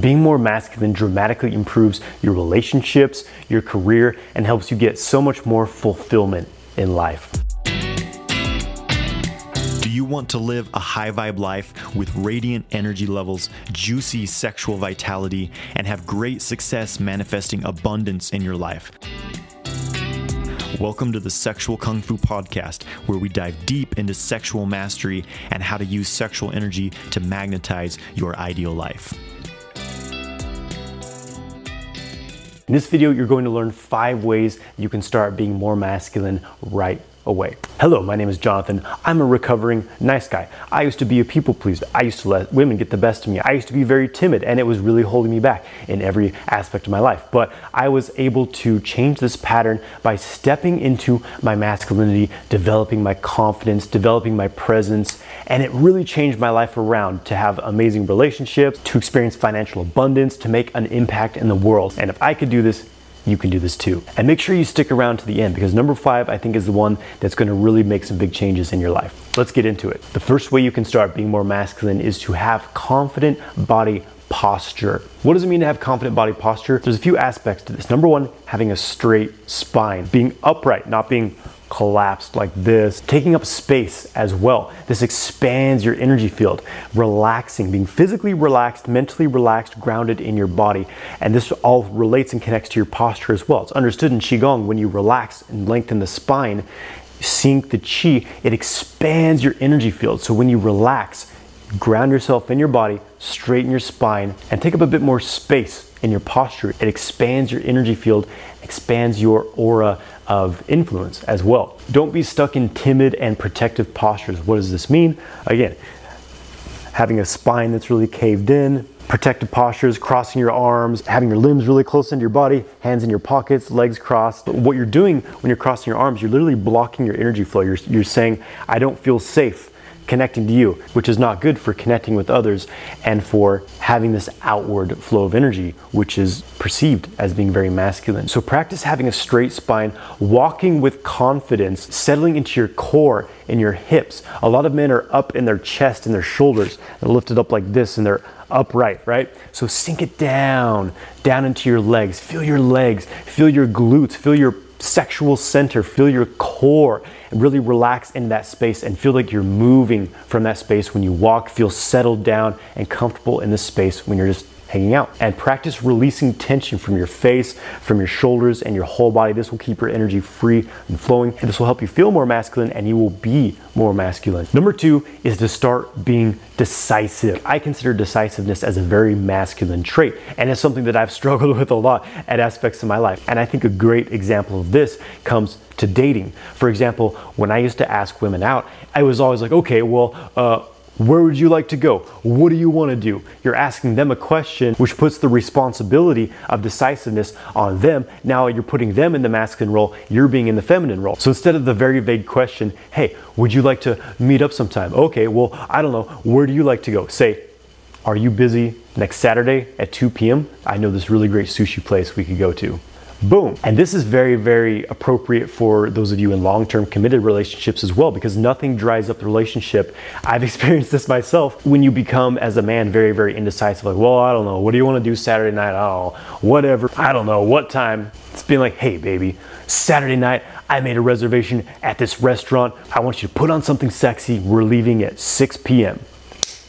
Being more masculine dramatically improves your relationships, your career, and helps you get so much more fulfillment in life. Do you want to live a high vibe life with radiant energy levels, juicy sexual vitality, and have great success manifesting abundance in your life? Welcome to the Sexual Kung Fu Podcast, where we dive deep into sexual mastery and how to use sexual energy to magnetize your ideal life. In this video, you're going to learn five ways you can start being more masculine right away. Hello, my name is Johnathan. I'm a recovering nice guy. I used to be a people pleaser. I used to let women get the best of me. I used to be very timid and it was really holding me back in every aspect of my life. But I was able to change this pattern by stepping into my masculinity, developing my confidence, developing my presence, and it really changed my life around to have amazing relationships, to experience financial abundance, to make an impact in the world. And if I could do this, you can do this too. And make sure you stick around to the end because number five, I think, is the one that's to really make some big changes in your life. Let's get into it. The first way you can start being more masculine is to have confident body posture. What does it mean to have confident body posture? There's a few aspects to this. Number one, having a straight spine, being upright, not being collapsed like this, taking up space as well. This expands your energy field, relaxing, being physically relaxed, mentally relaxed, grounded in your body. And this all relates and connects to your posture as well. It's understood in Qigong when you relax and lengthen the spine, sink the chi, it expands your energy field. So when you relax, ground yourself in your body, straighten your spine, and take up a bit more space in your posture. It expands your energy field, expands your aura of influence as well. Don't be stuck in timid and protective postures. What does this mean? Again, having a spine that's really caved in, protective postures, crossing your arms, having your limbs really close into your body, hands in your pockets, legs crossed. What you're doing when you're crossing your arms, you're literally blocking your energy flow. You're, you're saying, I don't feel safe connecting to you, which is not good for connecting with others and for having this outward flow of energy, which is perceived as being very masculine. So practice having a straight spine, walking with confidence, settling into your core and your hips. A lot of men are up in their chest and their shoulders and lifted up like this and they're upright, right? So sink it down, down into your legs. Feel your legs, feel your glutes, feel your sexual center, feel your core, and really relax in that space and feel like you're moving from that space when you walk. Feel settled down and comfortable in this space when you're just hanging out. And practice releasing tension from your face, from your shoulders, and your whole body. This will keep your energy free and flowing, and this will help you feel more masculine and you will be more masculine. Number two is to start being decisive. I consider decisiveness as a very masculine trait, and it's something that I've struggled with a lot at aspects of my life. And I think a great example of this comes to dating. For example, when I used to ask women out, I was always like, okay, well, uh, where would you like to go? What do you want to do? You're asking them a question which puts the responsibility of decisiveness on them. Now you're putting them in the masculine role, you're being in the feminine role. So instead of the very vague question, hey, would you like to meet up sometime? Okay, well, I don't know. Where do you like to go? Say, are you busy next Saturday at 2 p.m.? I know this really great sushi place we could go to. Boom. And this is very, very appropriate for those of you in long term committed relationships as well, because nothing dries up the relationship. I've experienced this myself when you become, as a man, very, very indecisive. Like, well, I don't know. What do you want to do Saturday night? I. Whatever. I don't know. What time? It's being like, hey, baby, Saturday night, I made a reservation at this restaurant. I want you to put on something sexy. We're leaving at 6 p.m.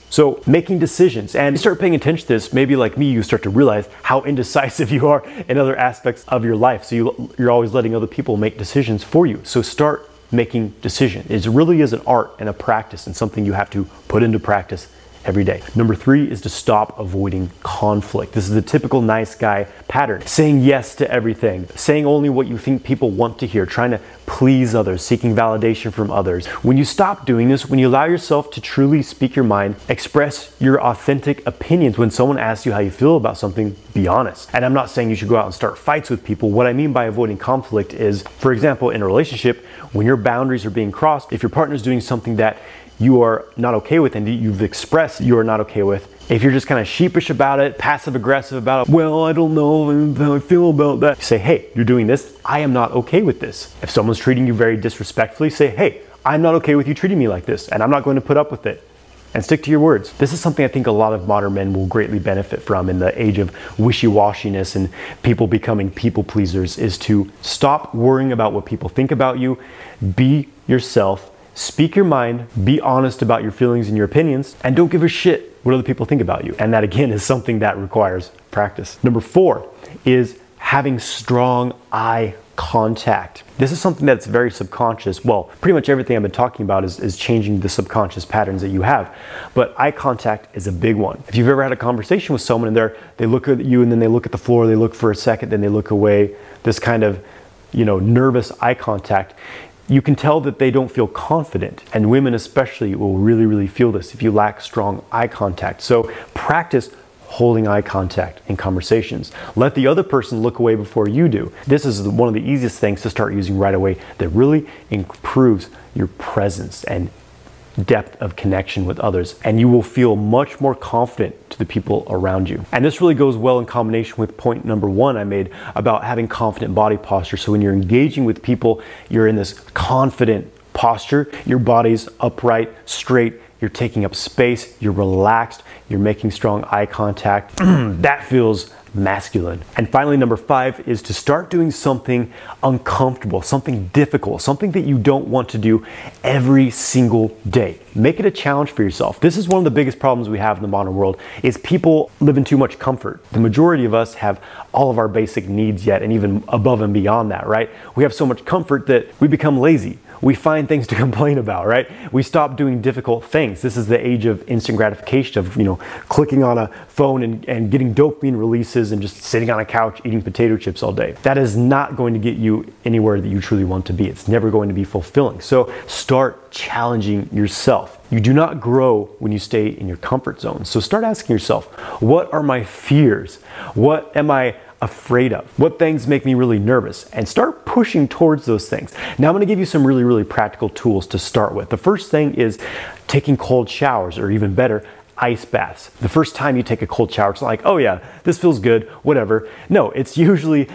So making decisions and you start paying attention to this, maybe like me, you start to realize how indecisive you are in other aspects of your life. So you, you're always letting other people make decisions for you. So start making decisions. It really is an art and a practice and something you have to put into practice every day. Number three is to stop avoiding conflict. This is the typical nice guy pattern. Saying yes to everything, saying only what you think people want to hear, trying to please others, seeking validation from others. When you stop doing this, when you allow yourself to truly speak your mind, express your authentic opinions. When someone asks you how you feel about something, be honest. And I'm not saying you should go out and start fights with people. What I mean by avoiding conflict is, for example, in a relationship, when your boundaries are being crossed, if your partner is doing something that you are not okay with and you've expressed you are not okay with. If you're just kind of sheepish about it, passive aggressive about it, well, I don't know how I feel about that. Say, hey, you're doing this. I am not okay with this. If someone's treating you very disrespectfully, say, hey, I'm not okay with you treating me like this, and I'm not going to put up with it and stick to your words. This is something I think a lot of modern men will greatly benefit from in the age of wishy-washiness and people becoming people pleasers is to stop worrying about what people think about you, be yourself, speak your mind, be honest about your feelings and your opinions, and don't give a shit what other people think about you. And that again is something that requires practice. Number four is having strong eye contact. This is something that's very subconscious. Well, pretty much everything I've been talking about is, is changing the subconscious patterns that you have. But eye contact is a big one. If you've ever had a conversation with someone and they're, they look at you and then they look at the floor, they look for a second, then they look away, this kind of, you know, nervous eye contact, you can tell that they don't feel confident. And women especially will really, really feel this if you lack strong eye contact. So practice holding eye contact in conversations. Let the other person look away before you do. This is one of the easiest things to start using right away that really improves your presence and depth of connection with others, and you will feel much more confident to the people around you. And this really goes well in combination with point number one I made about having confident body posture. So when you're engaging with people, you're in this confident posture, your body's upright, straight, you're taking up space, you're relaxed, you're making strong eye contact. that feels masculine. And finally, number five is to start doing something uncomfortable, something difficult, something that you don't want to do every single day. Make it a challenge for yourself. This is one of the biggest problems we have in the modern world is people live in too much comfort. The majority of us have all of our basic needs yet and even above and beyond that, right? We have so much comfort that we become lazy we find things to complain about, right? We stop doing difficult things. This is the age of instant gratification of, you know, clicking on a phone and, and getting dopamine releases and just sitting on a couch eating potato chips all day. That is not going to get you anywhere that you truly want to be. It's never going to be fulfilling. So start challenging yourself. You do not grow when you stay in your comfort zone. So start asking yourself, what are my fears? What am I afraid of? What things make me really nervous? And start pushing towards those things. Now I'm gonna give you some really, really practical tools to start with. The first thing is taking cold showers, or even better, ice baths. The first time you take a cold shower, it's like, oh yeah, this feels good, whatever. No, it's usually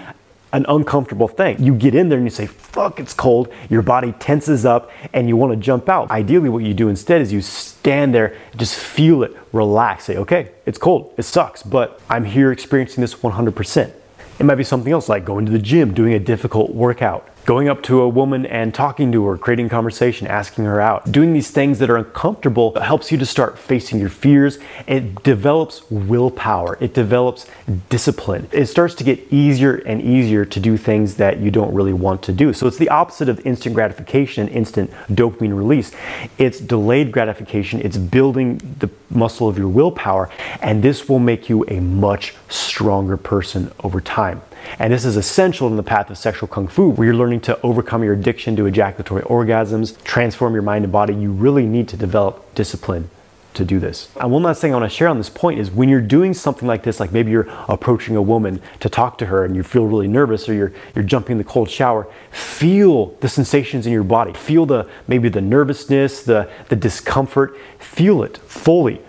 an uncomfortable thing. You get in there and you say, fuck, it's cold. Your body tenses up and you want to jump out. Ideally, what you do instead is you stand there, just feel it, relax, say, okay, it's cold, it sucks, but I'm here experiencing this 100%. It might be something else like going to the gym, doing a difficult workout, going up to a woman and talking to her, creating conversation, asking her out. Doing these things that are uncomfortable helps you to start facing your fears. It develops willpower, it develops discipline. It starts to get easier and easier to do things that you don't really want to do. So it's the opposite of instant gratification instant dopamine release. It's delayed gratification, it's building the muscle of your willpower, and this will make you a much stronger person over time. And this is essential in the path of sexual kung fu, where you're learning to overcome your addiction to ejaculatory orgasms, transform your mind and body. You really need to develop discipline to do this. And one last thing I want to share on this point is when you're doing something like this, like maybe you're approaching a woman to talk to her and you feel really nervous or you're you're jumping in the cold shower, feel the sensations in your body. Feel the maybe the nervousness, the the discomfort. Feel it fully.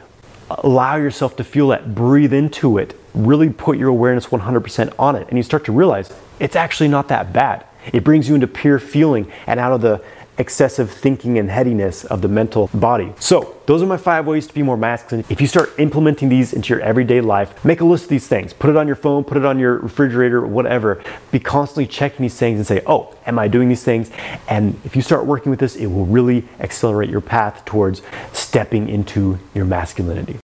Allow yourself to feel that. Breathe into it really put your awareness 100% on it and you start to realize it's actually not that bad. It brings you into pure feeling and out of the excessive thinking and headiness of the mental body. So, those are my five ways to be more masculine. If you start implementing these into your everyday life, make a list of these things. Put it on your phone, put it on your refrigerator, whatever. Be constantly checking these things and say, oh, am I doing these things? And if you start working with this, it will really accelerate your path towards stepping into your masculinity.